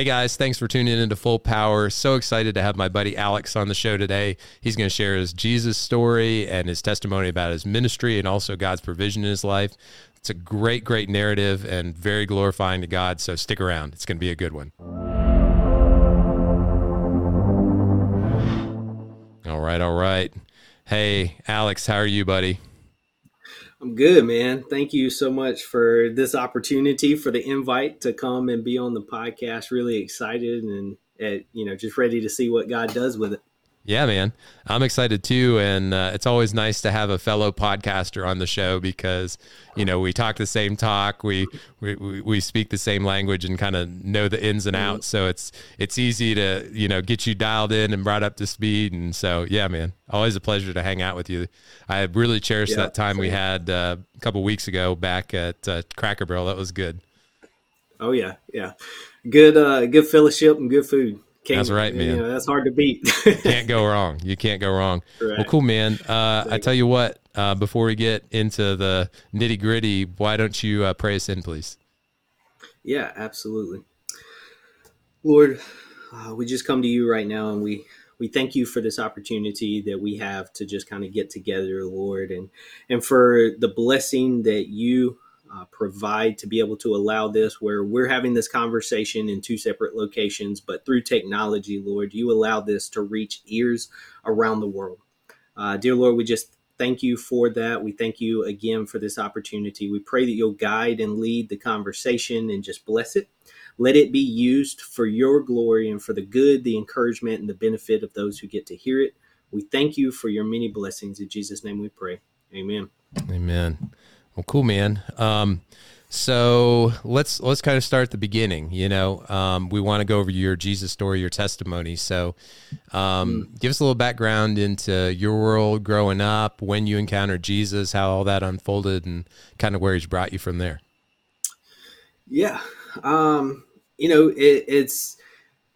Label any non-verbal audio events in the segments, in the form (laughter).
Hey guys, thanks for tuning in to Full Power. So excited to have my buddy Alex on the show today. He's going to share his Jesus story and his testimony about his ministry and also God's provision in his life. It's a great, great narrative and very glorifying to God. So stick around, it's going to be a good one. All right, all right. Hey, Alex, how are you, buddy? I'm good, man. Thank you so much for this opportunity, for the invite to come and be on the podcast. Really excited and, uh, you know, just ready to see what God does with it. Yeah, man. I'm excited too. And uh, it's always nice to have a fellow podcaster on the show because, you know, we talk the same talk, we, we, we speak the same language and kind of know the ins and outs. So it's, it's easy to, you know, get you dialed in and brought up to speed. And so, yeah, man, always a pleasure to hang out with you. I really cherished yeah, that time same. we had uh, a couple weeks ago back at uh, Cracker Barrel. That was good. Oh yeah. Yeah. Good, uh, good fellowship and good food. Can't, that's right, man. You know, that's hard to beat. can't go wrong. You can't go wrong. (laughs) Right. Well, cool, man. Uh, I tell you what. Uh, before we get into the nitty gritty, why don't you uh, pray us in, please? Yeah, absolutely. Lord, uh, we just come to you right now, and we we thank you for this opportunity that we have to just kind of get together, Lord, and and for the blessing that you uh, provide to be able to allow this where we're having this conversation in two separate locations, but through technology, Lord, you allow this to reach ears around the world. Uh, dear Lord, we just thank you for that. We thank you again for this opportunity. We pray that you'll guide and lead the conversation and just bless it. Let it be used for your glory and for the good, the encouragement, and the benefit of those who get to hear it. We thank you for your many blessings. In Jesus' name we pray. Amen. Amen. Well, cool, man. Um, so let's let's kind of start at the beginning. You know, um, we want to go over your Jesus story, your testimony. So, um, mm. give us a little background into your world growing up, when you encountered Jesus, how all that unfolded, and kind of where He's brought you from there. Yeah, um, you know, it, it's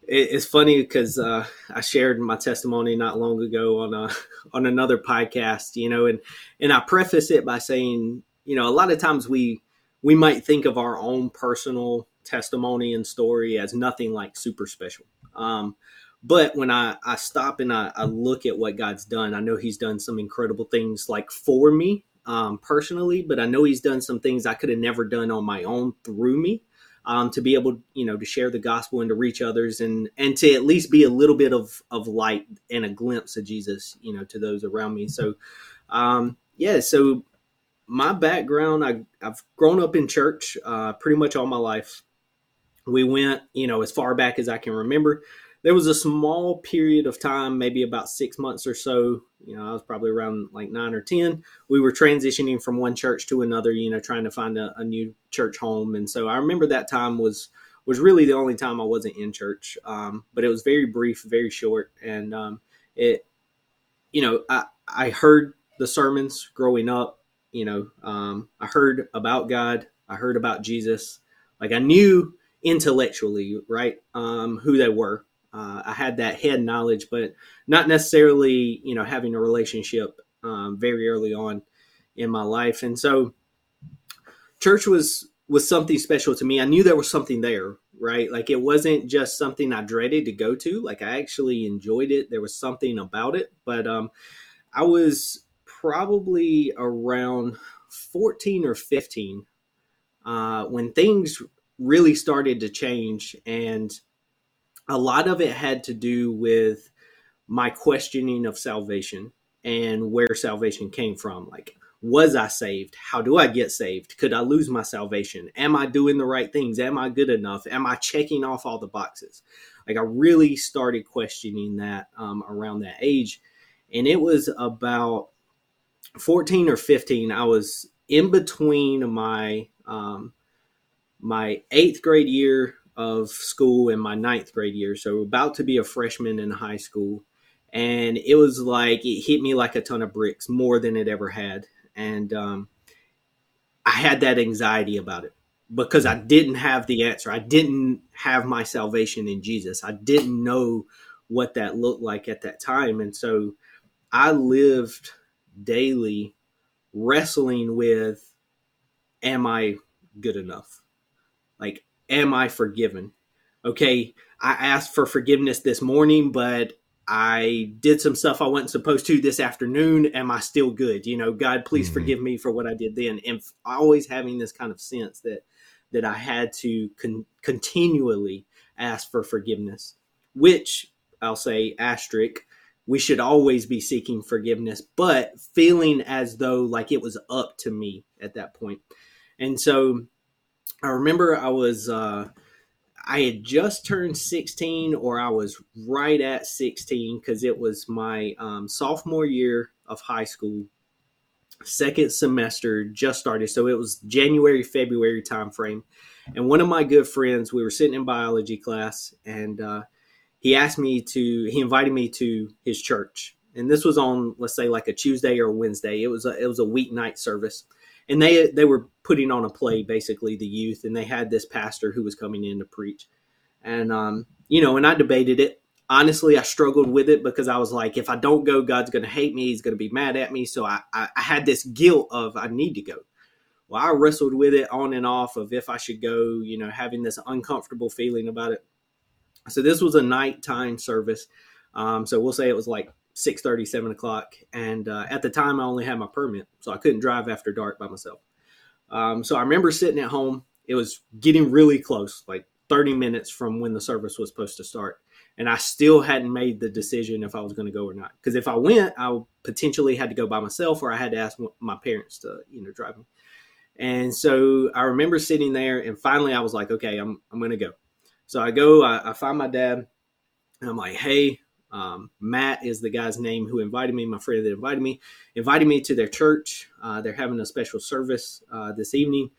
it, it's funny because uh, I shared my testimony not long ago on a (laughs) on another podcast. You know, and and I preface it by saying you know, a lot of times we we might think of our own personal testimony and story as nothing like super special. Um, but when I, I stop and I, I, look at what God's done, I know He's done some incredible things like for me um, personally, but I know He's done some things I could have never done on my own through me. Um, to be able, you know, to share the gospel and to reach others, and and to at least be a little bit of of light and a glimpse of Jesus, you know, to those around me. So, um, yeah. So my background, I, have grown up in church uh, pretty much all my life. We went, you know, as far back as I can remember. There was a small period of time, maybe about six months or so. You know, I was probably around like nine or 10. We were transitioning from one church to another, you know, trying to find a, a new church home. And so I remember that time was was really the only time I wasn't in church. Um, but it was very brief, very short. And um, it, you know, I, I heard the sermons growing up you know, um, I heard about God, I heard about Jesus. Like I knew intellectually, right, um, who they were. Uh, I had that head knowledge, but not necessarily, you know, having a relationship um, very early on in my life. And so, church was was something special to me. I knew there was something there, right? Like it wasn't just something I dreaded to go to. Like I actually enjoyed it. There was something about it, but um, I was probably around 14 or 15 uh, when things really started to change. And a lot of it had to do with my questioning of salvation and where salvation came from. Like, was I saved? How do I get saved? Could I lose my salvation? Am I doing the right things? Am I good enough? Am I checking off all the boxes? Like, I really started questioning that um, around that age. And it was about 14 or 15, I was in between my um, my eighth grade year of school and my ninth grade year. So about to be a freshman in high school. And it was like, it hit me like a ton of bricks more than it ever had. And um, I had that anxiety about it because I didn't have the answer. I didn't have my salvation in Jesus. I didn't know what that looked like at that time. And so I lived daily wrestling with am I good enough? Like, am I forgiven? okay, I asked for forgiveness this morning, but I did some stuff I wasn't supposed to this afternoon. Am I still good? You know, God, please mm-hmm. forgive me for what I did then. And always having this kind of sense that that I had to con- continually ask for forgiveness, which I'll say asterisk. We should always be seeking forgiveness, but feeling as though like it was up to me at that point. And so I remember I was uh, I had just turned 16, or I was right at 16 because it was my um, sophomore year of high school. Second semester just started, so it was January, February timeframe. And one of my good friends, we were sitting in biology class, and uh, he asked me to, he invited me to his church, and this was on, let's say, like a Tuesday or a Wednesday. It was a, it was a weeknight service, and they they were putting on a play basically the youth. And they had this pastor who was coming in to preach. And um, you know and i debated it. Honestly i struggled with it because i was like if i don't go god's to hate me. He's to be mad at me. So I, I, I had this guilt of i need to go. Well i wrestled with it on and off of if i should go you know having this uncomfortable feeling about it so this was a nighttime service. Um, so we'll say it was like 6 30 7 o'clock. And uh, at the time i only had my permit so i couldn't drive after dark by myself. Um, so i remember sitting at home. It was getting really close like 30 minutes from when the service was supposed to start. And i still hadn't made the decision if i was going to go or not. Because if i went i potentially had to go by myself or i had to ask my parents to you know drive me. And so i remember sitting there and finally i was like okay i'm, I'm going to go so i go I, I find my dad and i'm like hey um, Matt is the guy's name who invited me, my friend that invited me, invited me to their church. Uh, they're having a special service uh, this evening.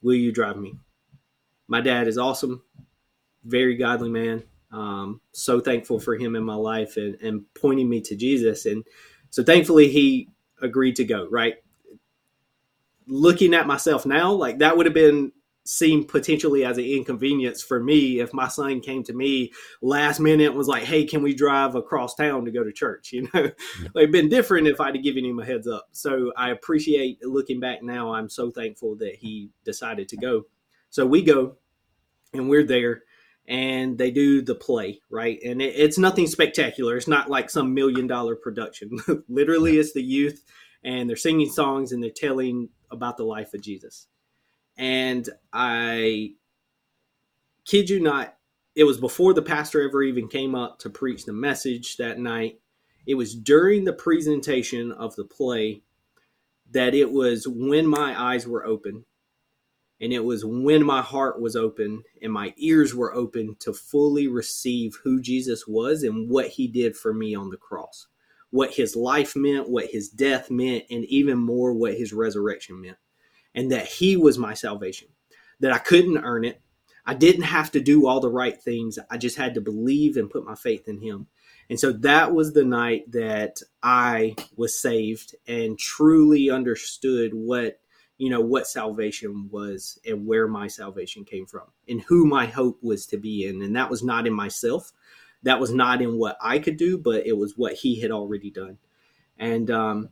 Will you drive me? My dad is awesome, very godly man. Um, so thankful for him in my life and, and pointing me to Jesus. And so thankfully he agreed to go, right? Looking at myself now, like that would have been seem potentially as an inconvenience for me if my son came to me last minute was like, "Hey, can we drive across town to go to church?" (laughs) You know, yeah. it'd been different if I'd have given him a heads up. So I appreciate looking back now. I'm so thankful that he decided to go. So we go, and we're there, and they do the play right, and it, it's nothing spectacular. It's not like some million dollar production. (laughs) Literally, yeah. it's the youth, and they're singing songs and they're telling about the life of Jesus and I kid you not, it was before the pastor ever even came up to preach the message that night. It was during the presentation of the play that it was when my eyes were open and it was when my heart was open and my ears were open to fully receive who Jesus was and what he did for me on the cross, what his life meant, what his death meant, and even more what his resurrection meant and that He was my salvation, that I couldn't earn it. I didn't have to do all the right things. I just had to believe and put my faith in Him. And so that was the night that I was saved and truly understood what you know what salvation was and where my salvation came from and who my hope was to be in and that was not in myself that was not in what i could do but it was what he had already done and um,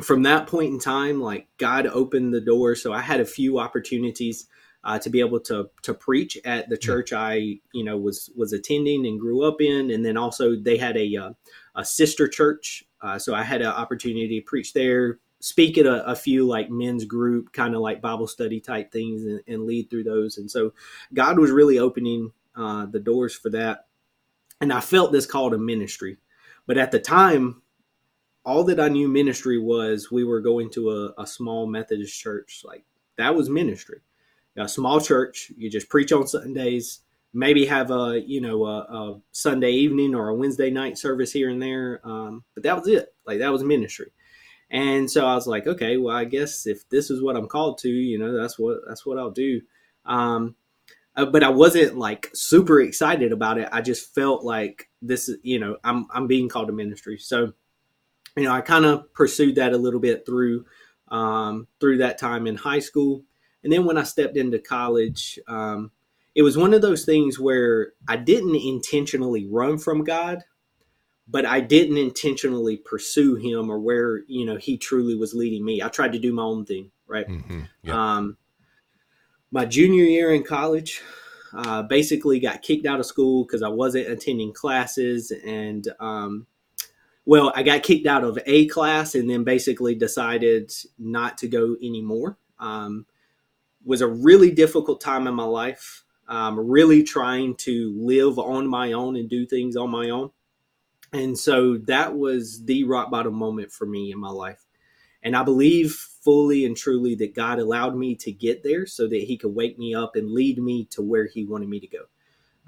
from that point in time, like God opened the door. So I had a few opportunities uh, to be able to to preach at the church I you know was was attending and grew up in, and then also they had a uh, a sister church, uh, so I had an opportunity to preach there, speak at a, a few like men's group kind of like Bible study type things, and, and, lead through those. And so God was really opening uh, the doors for that, and I felt this call to ministry. But at the time, all that I knew ministry was we were going to a, a small Methodist church. Like that was ministry. A small church, you just preach on Sundays, maybe have a you know a, a Sunday evening or a Wednesday night service here and there. Um, but that was it. Like that was ministry. And so I was like, okay, well, I guess if this is what I'm called to, you know, that's what that's what I'll do. Um, uh, but I wasn't like super excited about it. I just felt like this, you know, I'm I'm being called to ministry. So you know, I kind of pursued that a little bit through um, through that time in high school, and then when I stepped into college, um, it was one of those things where I didn't intentionally run from God, but I didn't intentionally pursue Him or where you know He truly was leading me. I tried to do my own thing, right? Mm-hmm. Um, my junior year in college, uh, basically got kicked out of school because I wasn't attending classes. And, um, well, I got kicked out of a class and then basically decided not to go anymore. Um, was a really difficult time in my life. Um, really trying to live on my own and do things on my own. And so that was the rock bottom moment for me in my life. And I believe fully and truly that God allowed me to get there so that He could wake me up and lead me to where He wanted me to go.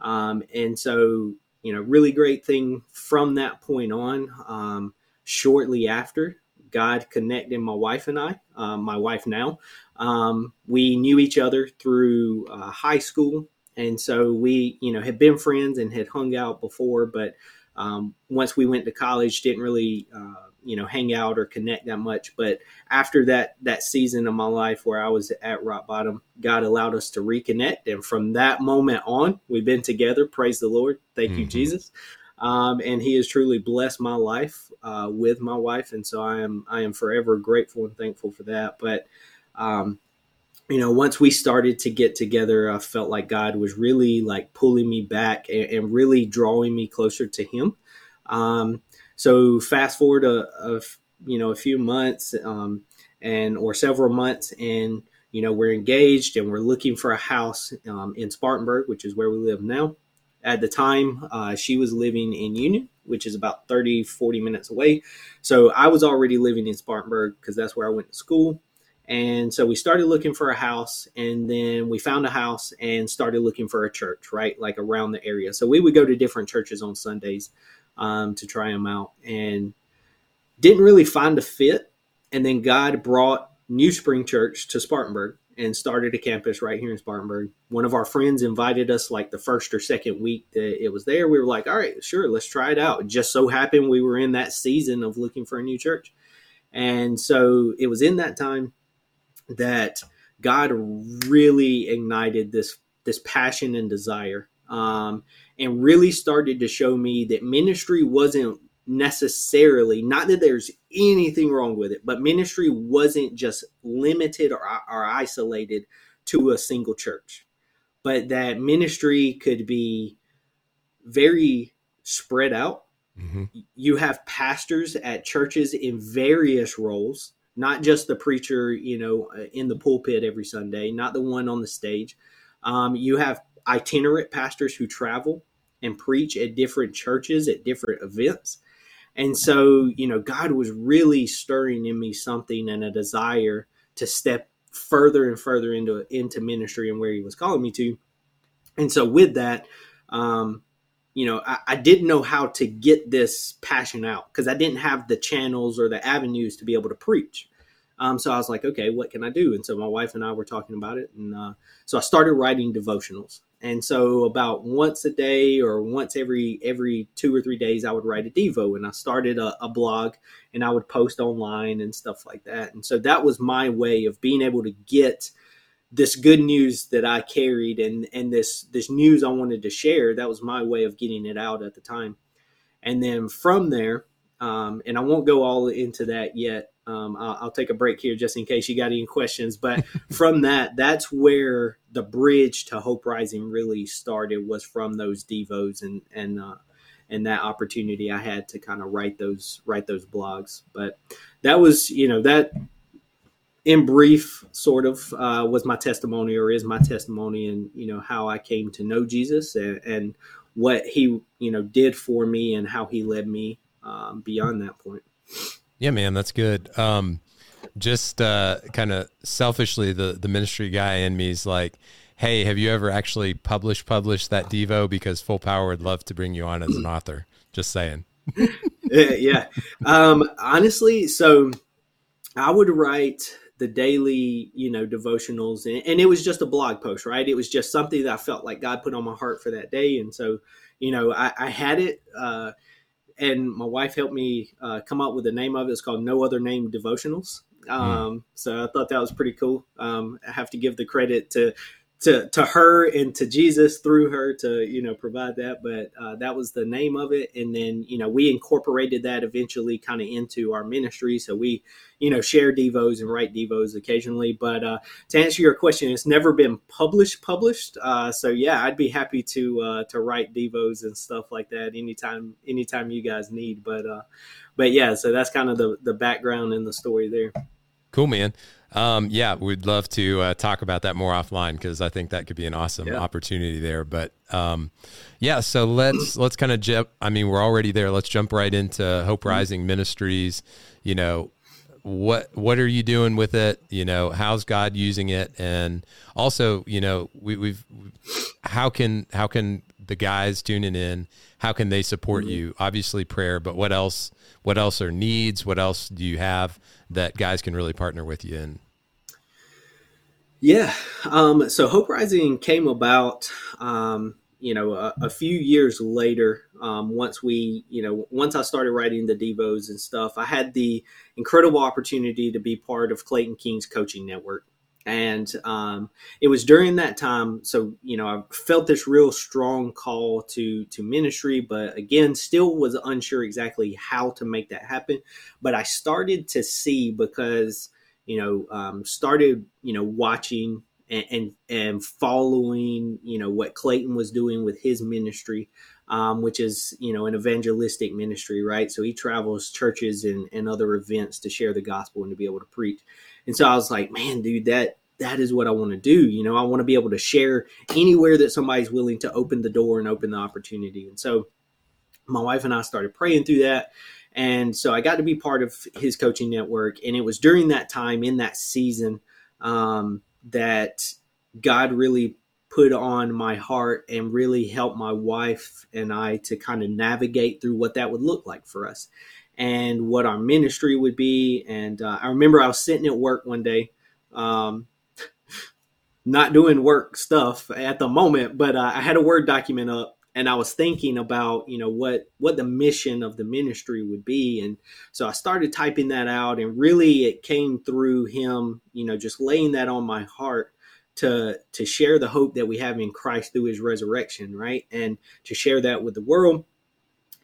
Um, and so, you know, really great thing from that point on. Um, shortly after, God connected my wife and I, uh, my wife now. Um, we knew each other through uh, high school. And so we, you know, had been friends and had hung out before, but um, once we went to college, didn't really uh, you know hang out or connect that much. But after that that season of my life where I was at rock bottom, God allowed us to reconnect, and from that moment on, we've been together. Praise the Lord. Thank mm-hmm. you, Jesus. Um, and He has truly blessed my life uh, with my wife, and so I am I am forever grateful and thankful for that. But um, you know, once we started to get together, I felt like God was really like pulling me back and, and really drawing me closer to Him. Um, so fast forward a, a, you know a few months um, and or several months, and you know we're engaged and we're looking for a house um, in Spartanburg, which is where we live now. At the time, uh, she was living in Union, which is about 30, 40 minutes away. So I was already living in Spartanburg because that's where I went to school. And so we started looking for a house and then we found a house and started looking for a church, right? Like around the area. So we would go to different churches on Sundays um, to try them out and didn't really find a fit. And then God brought New Spring Church to Spartanburg and started a campus right here in Spartanburg. One of our friends invited us like the first or second week that it was there. We were like, all right, sure, let's try it out. It just so happened we were in that season of looking for a new church. And so it was in that time that God really ignited this this passion and desire, um, and really started to show me that ministry wasn't necessarily not that there's anything wrong with it, but ministry wasn't just limited or, or isolated to a single church, but that ministry could be very spread out. Mm-hmm. You have pastors at churches in various roles not just the preacher, you know, in the pulpit every Sunday, not the one on the stage. Um, you have itinerant pastors who travel and preach at different churches at different events. And so, you know, God was really stirring in me something and a desire to step further and further into into ministry and where He was calling me to. And so, with that, um, you know, I, I, didn't know how to get this passion out because I didn't have the channels or the avenues to be able to preach. Um, so I was like, okay, what can I do? And so my wife and I were talking about it, and uh, so I started writing devotionals. And so about once a day or once every every two or three days, I would write a devo, and I started a, a blog, and I would post online and stuff like that. And so that was my way of being able to get this good news that I carried and and this this news I wanted to share. That was my way of getting it out at the time. And then from there, um, and I won't go all into that yet. Um, I'll, I'll, take a break here just in case you got any questions. But (laughs) from that, that's where the bridge to Hope Rising really started. Was from those devos and and uh, and that opportunity I had to kind of write those write those blogs. But that was you know that in brief, sort of, uh, was my testimony or is my testimony, and you know how I came to know Jesus and, and, what He you know did for me and how He led me um, beyond that point. Yeah, man, that's good. Um, just uh, kind of selfishly, the the ministry guy in me is like, hey, have you ever actually published published that Devo? Because Full Power would love to bring you on as an author. Just saying. (laughs) yeah. Um, honestly, so I would write the daily, you know, devotionals, and, and, it was just a blog post, right? It was just something that I felt like God put on my heart for that day, and so, you know, I, I had it, uh, and my wife helped me uh, come up with the name of it. It's called No Other Name Devotionals. Hmm. Um, mm. So I thought that was pretty cool. Um, I have to give the credit to to to her and to Jesus through her to you know provide that. But uh, that was the name of it, and then you know we incorporated that eventually kind of into our ministry. So we you know share devos and write devos occasionally. But uh, to answer your question, it's never been published published. Uh, so yeah, I'd be happy to uh, to write devos and stuff like that anytime anytime you guys need. But uh, but yeah, so that's kind of the the background and the story there. Cool, man. Um, yeah, we'd love to uh, talk about that more offline because I think that could be an awesome yeah. opportunity there. But um, yeah, so let's let's kind of jump. I mean, we're already there. Let's jump right into Hope mm-hmm. Rising Ministries. You know, what what are you doing with it? You know, how's God using it? And also, you know, we, we've how can how can the guys tuning in? How can they support mm-hmm. you? Obviously, prayer, but what else? What else are needs? What else do you have that guys can really partner with you in? Yeah. Um, so Hope Rising came about, um, you know, a, a, few years later. Um, once we, you know, once I started writing the Devos and stuff, I had the incredible opportunity to be part of Clayton King's coaching network. And um, it was during that time, so you know, I felt this real strong call to to ministry, but again, still was unsure exactly how to make that happen. But I started to see because you know, um, started, you know, watching and, and, and following, you know, what Clayton was doing with his ministry, um, which is, you know, an evangelistic ministry, right? So he travels churches and, and other events to share the gospel and to be able to preach. And so I was like, man, dude, that that is what I want to do. You know, I want to be able to share anywhere that somebody's willing to open the door and open the opportunity. And so my wife and I started praying through that and so I got to be part of his coaching network. And it was during that time in that season um, that God really put on my heart and really helped my wife and I to kind of navigate through what that would look like for us and what our ministry would be. And uh, I remember I was sitting at work one day. Um, (laughs) not doing work stuff at the moment, but uh, I had a Word document up and I was thinking about you know what what the mission of the ministry would be, and so I started typing that out, and really it came through him, you know, just laying that on my heart to to share the hope that we have in Christ through His resurrection, right, and to share that with the world,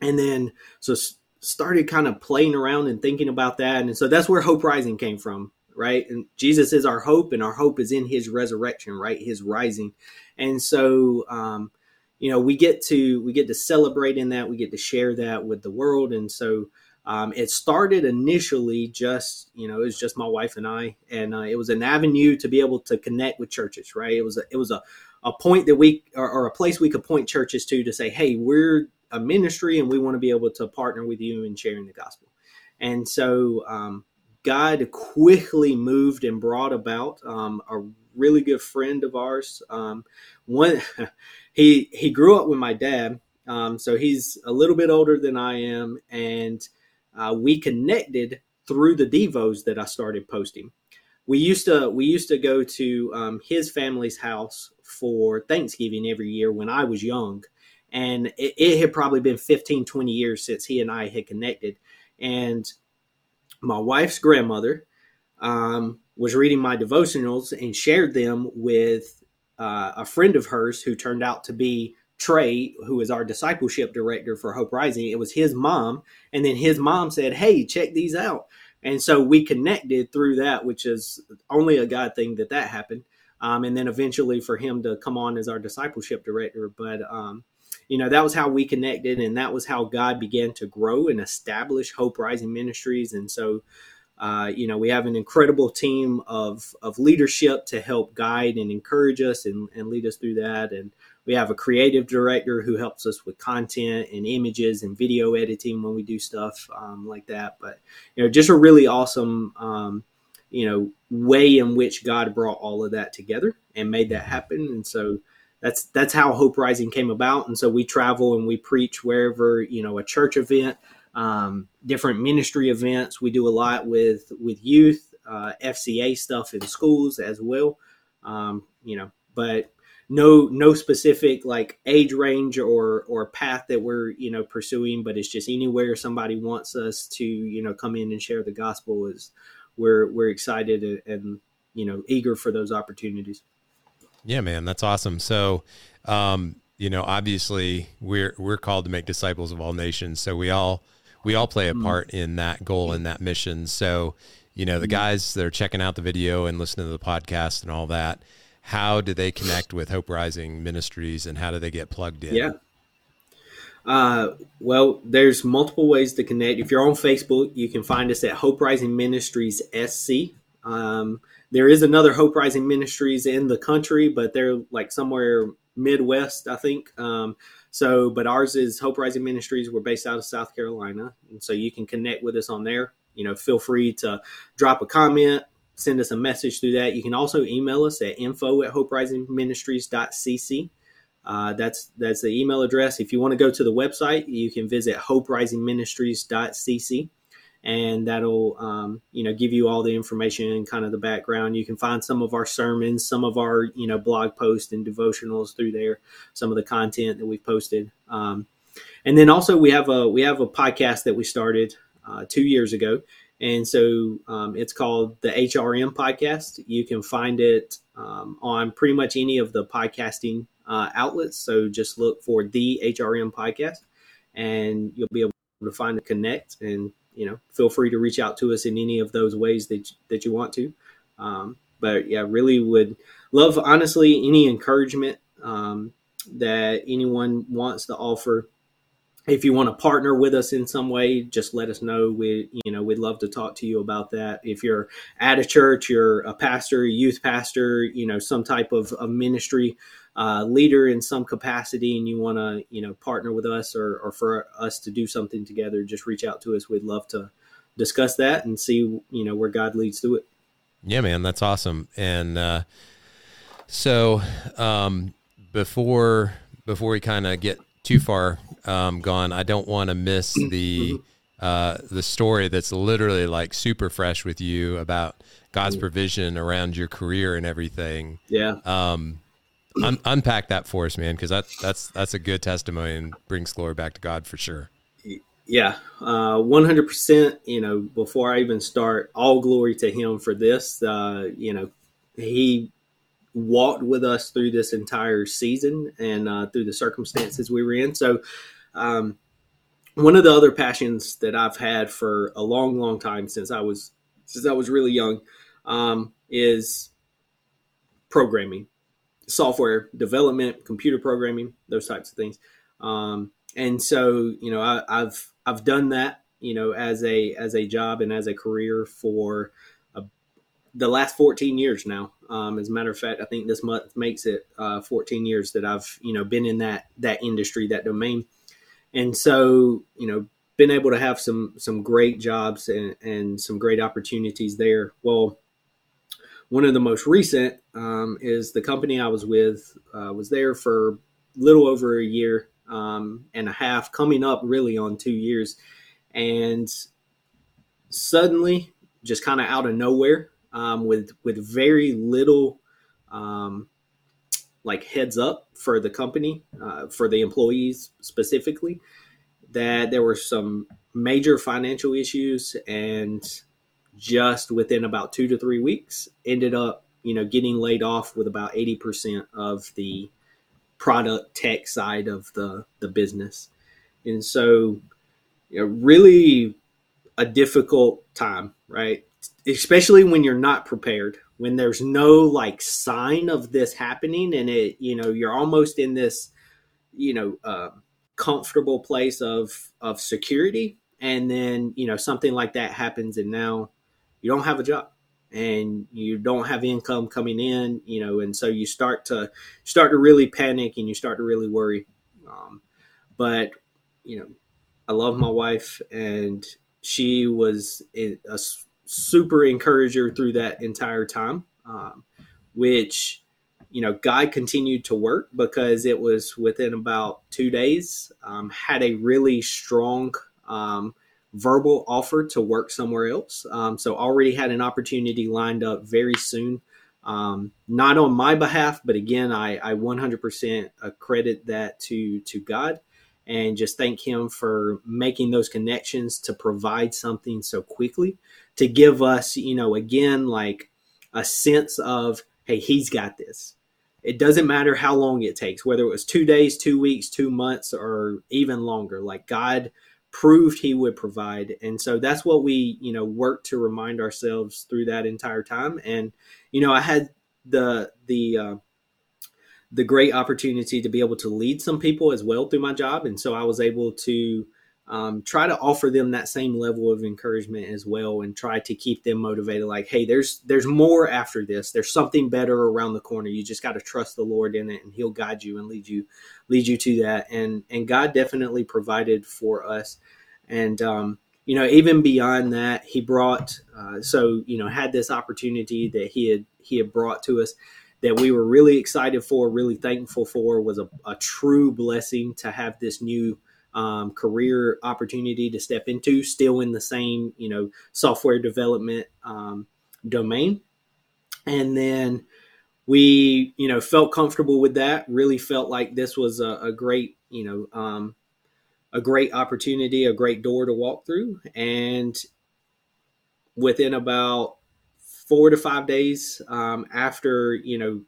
and then so started kind of playing around and thinking about that, and so that's where Hope Rising came from, right, and Jesus is our hope, and our hope is in His resurrection, right, His rising, and so. Um, you know we get to we get to celebrate in that. We get to share that with the world. And so um, it started initially just you know it was just my wife and i. And uh, it was an avenue to be able to connect with churches right? It was a, it was a, a point that we or, or a place we could point churches to to say hey we're a ministry and we want to be able to partner with you in sharing the gospel and so um, god quickly moved and brought about um, a really good friend of ours um, one (laughs) he he grew up with my dad, um, so he's a little bit older than I am, and uh, we connected through the devos that I started posting. We used to we used to go to um, his family's house for Thanksgiving every year when I was young, and it, it had probably been 15, 20 years since he and I had connected, and my wife's grandmother um, was reading my devotionals and shared them with uh, a friend of hers who turned out to be Trey, who is our discipleship director for Hope Rising. It was his mom, and then his mom said, "Hey, check these out." And so we connected through that, which is only a God thing that that happened. Um, and then eventually for him to come on as our discipleship director. But um, you know that was how we connected, and that was how God began to grow and establish Hope Rising Ministries. And so uh, you know, we have an incredible team of, of leadership to help guide and encourage us and, and lead us through that. And we have a creative director who helps us with content and images and video editing when we do stuff um, like that. But, you know, just a really awesome, um, you know, way in which God brought all of that together and made that happen. And so, that's that's how Hope Rising came about. And so we travel and we preach wherever you know a church event, um, different ministry events. We do a lot with with youth, uh, FCA stuff in schools as well. Um, you know, but no no specific like age range or or path that we're you know pursuing, but it's just anywhere somebody wants us to you know come in and share the gospel is we're we're excited and, and you know eager for those opportunities. Yeah, man, that's awesome. So, um, you know, obviously we're we're called to make disciples of all nations. So we all we all play a mm-hmm. part in that goal and that mission. So, you know, the mm-hmm. guys that are checking out the video and listening to the podcast and all that, how do they connect with Hope Rising Ministries and how do they get plugged in? Yeah. Uh, well, there's multiple ways to connect. If you're on Facebook, you can find us at Hope Rising Ministries SC. Um, there is another Hope Rising Ministries in the country, but they're like somewhere Midwest, I think. Um, so, but ours is Hope Rising Ministries. We're based out of South Carolina, and so you can connect with us on there. You know, feel free to drop a comment, send us a message through that. You can also email us at info at hoperisingministries.cc. Uh, that's that's the email address. If you want to go to the website, you can visit hoperisingministries.cc and that'll um, you know give you all the information and kind of the background. You can find some of our sermons some of our you know blog posts and devotionals through there some of the content that we've posted. Um, and then also we have a we have a podcast that we started uh, two years ago. And so um, it's called the hrm podcast. You can find it um, on pretty much any of the podcasting uh, outlets. So just look for the hrm podcast and you'll be able to find a connect and you know, feel free to reach out to us in any of those ways that that you want to. Um, but yeah, really would love honestly any encouragement um, that anyone wants to offer. If you want to partner with us in some way, just let us know. We, you know, we'd love to talk to you about that. If you're at a church, you're a pastor, a youth pastor, you know, some type of, of ministry, uh, leader in some capacity and you want to you know partner with us or, or for us to do something together just reach out to us we'd love to discuss that and see you know where god leads through it yeah man that's awesome and uh, so um, before before we kind of get too far um, gone i don't want to miss the uh, the story that's literally like super fresh with you about god's mm. provision around your career and everything yeah um Un- unpack that for us, man, because that that's that's a good testimony and brings glory back to God for sure. Yeah, uh, one hundred percent. You know, before I even start, all glory to Him for this. Uh, you know, He walked with us through this entire season and uh, through the circumstances we were in. So, um, one of the other passions that I've had for a long, long time since I was since I was really young um, is programming software development, computer programming, those types of things. Um, and so, you know, I, have I've done that, you know, as a as a job and as a career for a, the last 14 years now. Um, as a matter of fact, I think this month makes it uh, 14 years that I've you know been in that that industry, that domain. And so, you know, been able to have some some great jobs and, and some great opportunities there. Well, one of the most recent um, is the company I was with. Uh, was there for a little over a year um, and a half, coming up really on two years, and suddenly, just kind of out of nowhere, um, with with very little um, like heads up for the company, uh, for the employees specifically, that there were some major financial issues and just within about two to three weeks, ended up, you know, getting laid off with about 80% of the product tech side of the, the business. And so, you know, really a difficult time, right? Especially when you're not prepared, when there's no like sign of this happening and it, you know, you're almost in this, you know, uh, comfortable place of, of security. And then, you know, something like that happens and now you don't have a job and you don't have income coming in, you know, and so you start to start to really panic and you start to really worry. Um, but you know, I love my wife, and she was a, a super encourager through that entire time, um, which you know, God continued to work because it was within about two days. Um, had a really strong um, verbal offer to work somewhere else. Um, so already had an opportunity lined up very soon. Um, not on my behalf, but again, I, I 100% accredit that to to God, and just thank Him for making those connections to provide something so quickly to give us, you know, again like a sense of hey, He's got this. it doesn't matter how long it takes, whether it was two days, two weeks, two months, or even longer. Like God proved He would provide, and so that's what we, you know, work to remind ourselves through that entire time. And you know, I had the the uh, the great opportunity to be able to lead some people as well through my job, and so I was able to um, try to offer them that same level of encouragement as well and try to keep them motivated like hey there's there's more after this. There's something better around the corner. You just got to trust the lord in it and he'll guide you and lead you lead you to that. And and god definitely provided for us. And um, you know even beyond that he brought uh, so you know had this opportunity that he had he had brought to us that we were really excited for really thankful for was a, a true blessing to have this new um, career opportunity to step into, still in the same you know software development um, domain, and then we you know felt comfortable with that. Really felt like this was a, a great you know um, a great opportunity, a great door to walk through, and within about four to five days um, after you know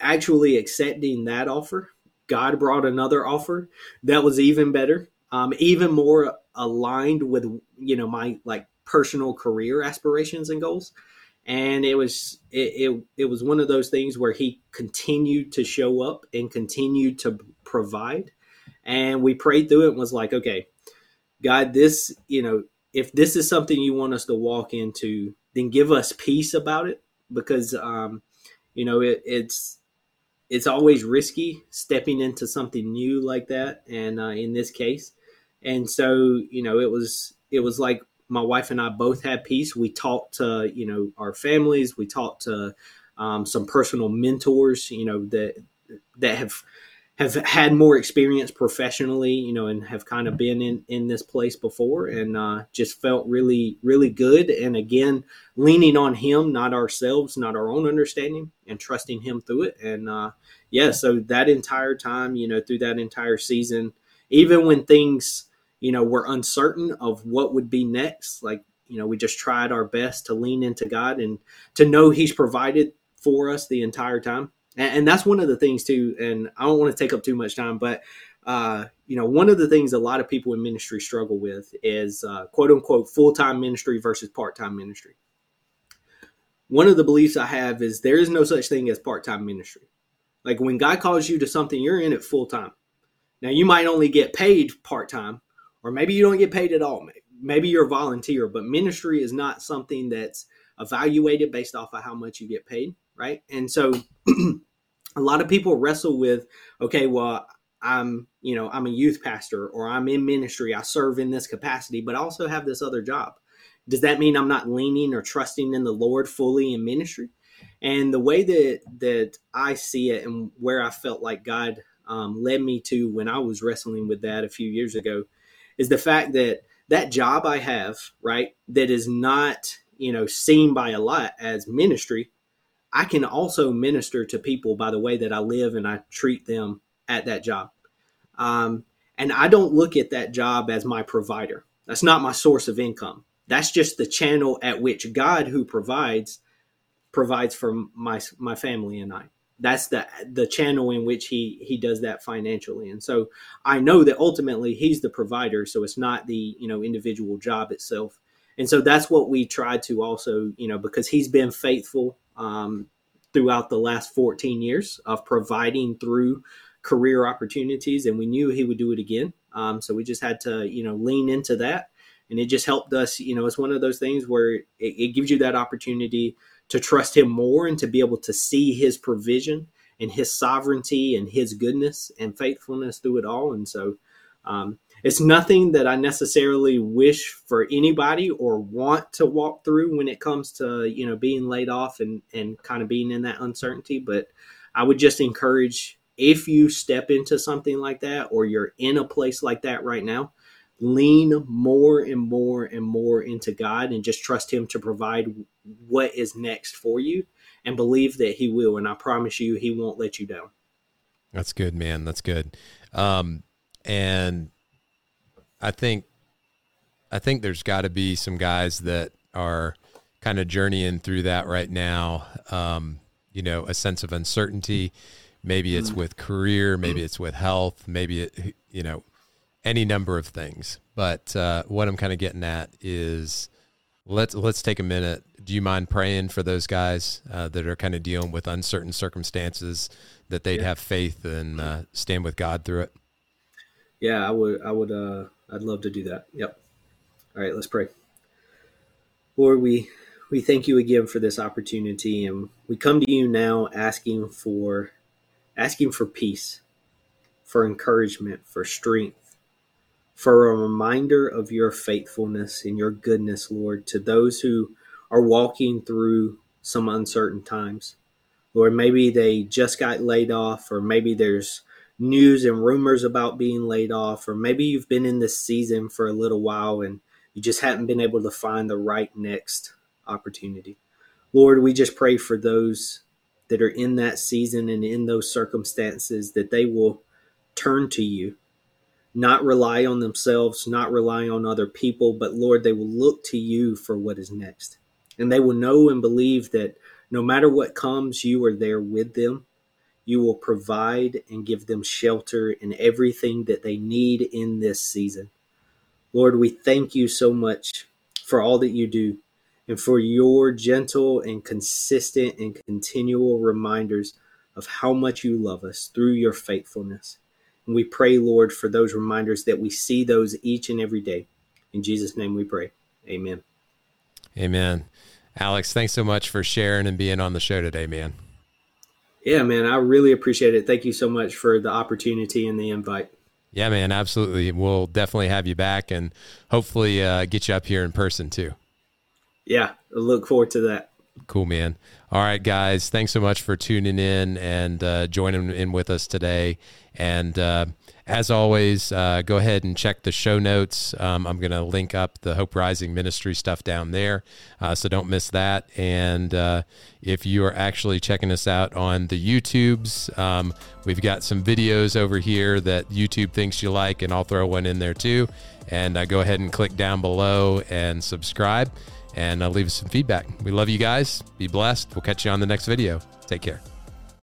actually accepting that offer God brought another offer that was even better, um, even more aligned with you know my like personal career aspirations and goals. And it was it, it, it was one of those things where he continued to show up and continued to provide. And we prayed through it and was like, okay, God, this you know if this is something you want us to walk into, then give us peace about it because um, you know it, it's it's always risky stepping into something new like that and uh, in this case. And so you know it was it was like my wife and i both had peace. We talked to you know our families. We talked to um, some personal mentors you know that that have have had more experience professionally, you know, and have kind of been in in this place before, and uh, just felt really really good. And again, leaning on Him, not ourselves, not our own understanding, and trusting Him through it. And uh, yeah, so that entire time, you know, through that entire season, even when things you know were uncertain of what would be next, like you know, we just tried our best to lean into God and to know He's provided for us the entire time and, and that's one of the things too. And I don't want to take up too much time, but uh, you know, one of the things a lot of people in ministry struggle with is uh, quote unquote full time ministry versus part time ministry. One of the beliefs I have is there is no such thing as part time ministry. Like when God calls you to something, you're in it full time. Now, you might only get paid part time, or maybe you don't get paid at all. Maybe you're a volunteer, but ministry is not something that's evaluated based off of how much you get paid, right? And so (clears throat) a lot of people wrestle with, okay, well, I'm, you know, I'm a youth pastor or I'm in ministry, I serve in this capacity, but I also have this other job. Does that mean I'm not leaning or trusting in the Lord fully in ministry? And the way that that I see it and where I felt like God um, led me to when I was wrestling with that a few years ago is the fact that that job I have, right, that is not, you know, seen by a lot as ministry, I can also minister to people by the way that I live and I treat them at that job. Um, and I don't look at that job as my provider. That's not my source of income. That's just the channel at which God, who provides, provides for my my family and I. That's the the channel in which he he does that financially. And so I know that ultimately he's the provider. So it's not the you know individual job itself. And so that's what we try to also you know because he's been faithful um, throughout the last 14 years of providing through career opportunities, and we knew he would do it again. Um, so we just had to, you know, lean into that, and it just helped us. You know, it's one of those things where it, it gives you that opportunity to trust him more and to be able to see his provision and his sovereignty and his goodness and faithfulness through it all. And so, um, it's nothing that I necessarily wish for anybody or want to walk through when it comes to you know being laid off and and kind of being in that uncertainty. But I would just encourage if you step into something like that or you're in a place like that right now, lean more and more and more into God and just trust Him to provide what is next for you and believe that He will. And I promise you, He won't let you down. That's good, man. That's good. Um, and I think I think there's got to be some guys that are kind of journeying through that right now. Um, you know, a sense of uncertainty. Maybe it's with career, maybe it's with health, maybe it, you know, any number of things. But uh, what I'm kind of getting at is let's let's take a minute. Do you mind praying for those guys uh, that are kind of dealing with uncertain circumstances that they'd yeah. have faith and uh, stand with God through it? Yeah, I would. I would. I'd love to do that. Yep. All right, let's pray. Lord, we we thank you again for this opportunity, and we come to you now asking for asking for peace, for encouragement, for strength, for a reminder of your faithfulness and your goodness, Lord, to those who are walking through some uncertain times. Lord, maybe they just got laid off, or maybe there's news and rumors about being laid off, or maybe you've been in this season for a little while and you just haven't been able to find the right next opportunity. Lord, we just pray for those that are in that season and in those circumstances that they will turn to you, not rely on themselves, not rely on other people, but Lord, they will look to you for what is next. And they will know and believe that no matter what comes, you are there with them. You will provide and give them shelter and everything that they need in this season. Lord, we thank you so much for all that you do and for your gentle and consistent and continual reminders of how much you love us through your faithfulness. And we pray, Lord, for those reminders that we see those each and every day. In Jesus' name we pray. Amen. Amen. Alex, thanks so much for sharing and being on the show today, man. Yeah, man, I really appreciate it. Thank you so much for the opportunity and the invite. Yeah, man, absolutely. We'll definitely have you back and hopefully uh, get you up here in person too. Yeah, I look forward to that. Cool, man. All right, guys. Thanks so much for tuning in and uh, joining in with us today. And uh, as always, uh, go ahead and check the show notes. Um, I'm going to link up the Hope Rising Ministry stuff down there, uh, so don't miss that. And uh, if you are actually checking us out on the YouTubes, um, we've got some videos over here that YouTube thinks you like, and I'll throw one in there too. And uh, go ahead and click down below and subscribe and leave us some feedback. We love you guys. Be blessed. We'll catch you on the next video. Take care.